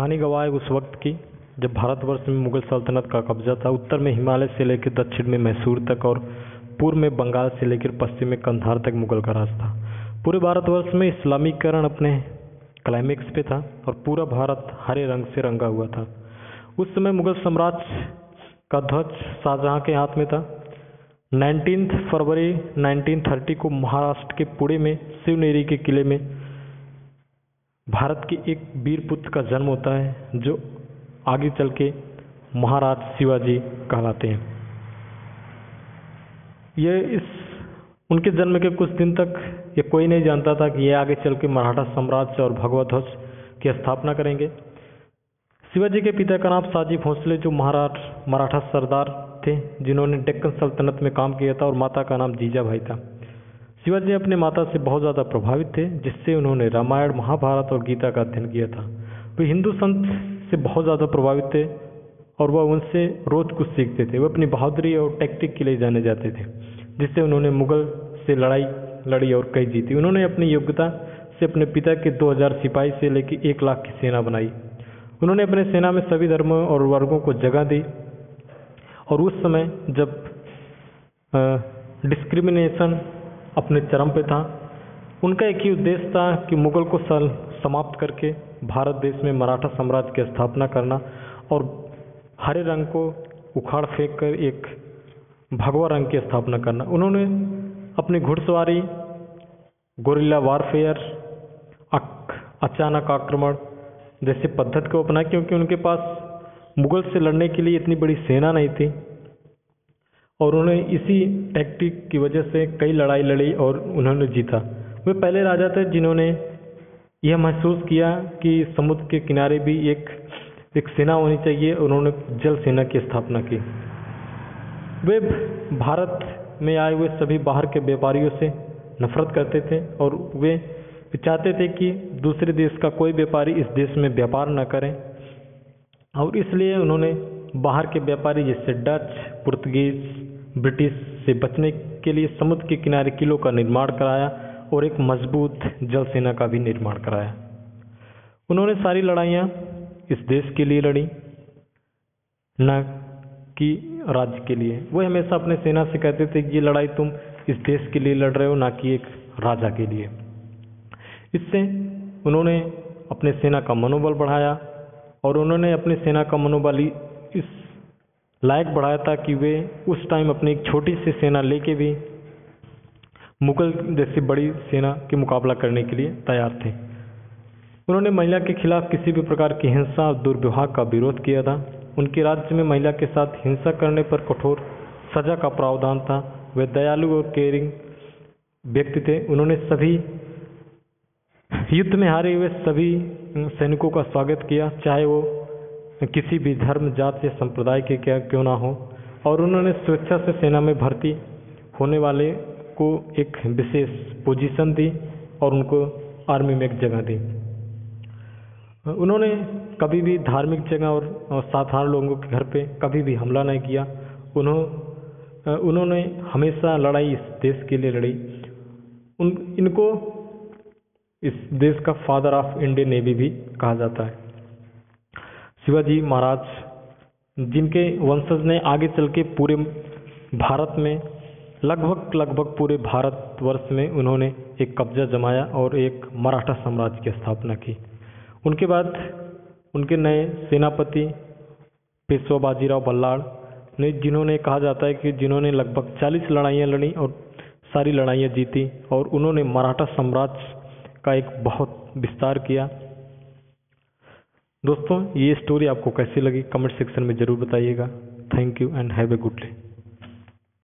कहानी गवाह है उस वक्त की, जब भारतवर्ष में मुगल सल्तनत का कब्जा था। उत्तर में हिमालय से लेकर दक्षिण में मैसूर तक और पूर्व में बंगाल से लेकर पश्चिम में कंधार तक मुगल का राज था पूरे भारतवर्ष में इस्लामीकरण अपने क्लाइमेक्स पे था और पूरा भारत हरे रंग से रंगा हुआ था। उस समय मुगल साम्राज्य का ध्वज शाहजहाँ के हाथ में था। 19 फरवरी 1930 को महाराष्ट्र के पुणे में शिवनेरी के किले में भारत के एक वीर पुत्र का जन्म होता है, जो आगे चल के महाराज शिवाजी कहलाते हैं। यह इस, उनके जन्म के कुछ दिन तक ये कोई नहीं जानता था कि ये आगे चल के मराठा साम्राज्य और भगवत ध्वज की स्थापना करेंगे। शिवाजी के पिता का नाम साजी भोसले, जो महाराज, मराठा सरदार थे, जिन्होंने डेक्कन सल्तनत में काम किया था और माता का नाम जीजा भाई था। शिवाजी अपने माता से बहुत ज़्यादा प्रभावित थे, जिससे उन्होंने रामायण, महाभारत और गीता का अध्ययन किया था। वे हिंदू संत से बहुत ज़्यादा प्रभावित थे और वह उनसे रोज़ कुछ सीखते थे। वह अपनी बहादुरी और टेक्टिक के लिए जाने जाते थे, जिससे उन्होंने मुगल से लड़ाई, लड़ी और कई जीती। उन्होंने अपनी योग्यता से अपने पिता के 2000 सिपाही से लेकर एक लाख की सेना बनाई। उन्होंने अपने सेना में सभी धर्मों और वर्गों को जगह दी और उस समय जब डिस्क्रिमिनेशन अपने चरम पे था। उनका एक ही उद्देश्य था कि मुगल को सल समाप्त करके भारत देश में मराठा साम्राज्य की स्थापना करना और हरे रंग को उखाड़ फेंक कर एक भगवा रंग की स्थापना करना। उन्होंने अपनी घुड़सवारी, गोरिल्ला वारफेयर अचानक आक्रमण जैसे पद्धति को अपनाया क्योंकि उनके पास मुगल से लड़ने के लिए इतनी बड़ी सेना नहीं थी। और उन्होंने इसी टैक्टिक की वजह से कई लड़ाई लड़ी और उन्होंने जीता। वे पहले राजा थे जिन्होंने यह महसूस किया कि समुद्र के किनारे भी एक एक सेना होनी चाहिए उन्होंने जल सेना की स्थापना की। वे भारत में आए हुए सभी बाहर के व्यापारियों से नफरत करते थे और वे चाहते थे कि दूसरे देश का कोई व्यापारी इस देश में व्यापार न करें। और इसलिए उन्होंने बाहर के व्यापारी जैसे डच, पुर्तगीज ब्रिटिश से बचने के लिए समुद्र के किनारे किलों का निर्माण कराया और एक मज़बूत जल सेना का भी निर्माण कराया। उन्होंने सारी लड़ाइयाँ इस देश के लिए लड़ी, न कि राज्य के लिए। वो हमेशा अपने सेना से कहते थे कि ये लड़ाई तुम इस देश के लिए लड़ रहे हो, ना कि एक राजा के लिए। इससे उन्होंने अपने सेना का मनोबल बढ़ाया और उन्होंने अपनी सेना का मनोबल इस लायक बढ़ाया था कि वे उस टाइम अपनी एक छोटी सी सेना लेके भी मुगल जैसी बड़ी सेना के मुकाबला करने के लिए तैयार थे। उन्होंने महिला के खिलाफ किसी भी प्रकार की हिंसा और दुर्व्यवहार का विरोध किया था। उनके राज्य में महिला के साथ हिंसा करने पर कठोर सजा का प्रावधान था। वे दयालु और केयरिंग व्यक्ति थे। उन्होंने सभी युद्ध में हारे हुए सभी सैनिकों का स्वागत किया। चाहे वो किसी भी धर्म, जात या संप्रदाय के क्या क्यों ना हो। और उन्होंने स्वेच्छा से सेना में भर्ती होने वाले को एक विशेष पोजीशन दी और उनको आर्मी में एक जगह दी। उन्होंने कभी भी धार्मिक जगह और साधारण लोगों के घर पे कभी भी हमला नहीं किया। उन्हों, उन्होंने हमेशा लड़ाई इस देश के लिए लड़ी। उन, इनको इस देश का फादर ऑफ़ इंडियन नेवी भी कहा जाता है। शिवाजी महाराज, जिनके वंशज ने आगे चल के पूरे भारत में, लगभग लगभग पूरे भारतवर्ष में उन्होंने एक कब्जा जमाया और एक मराठा साम्राज्य की स्थापना की। उनके बाद उनके नए सेनापति पेशवा बाजीराव बल्लाड़ ने, जिन्होंने कहा जाता है कि जिन्होंने लगभग 40 लड़ाइयाँ लड़ी और सारी लड़ाइयाँ जीती और उन्होंने मराठा साम्राज्य का एक बहुत विस्तार किया दोस्तों, ये स्टोरी आपको कैसी लगी? कमेंट सेक्शन में ज़रूर बताइएगा। Thank you and have a good day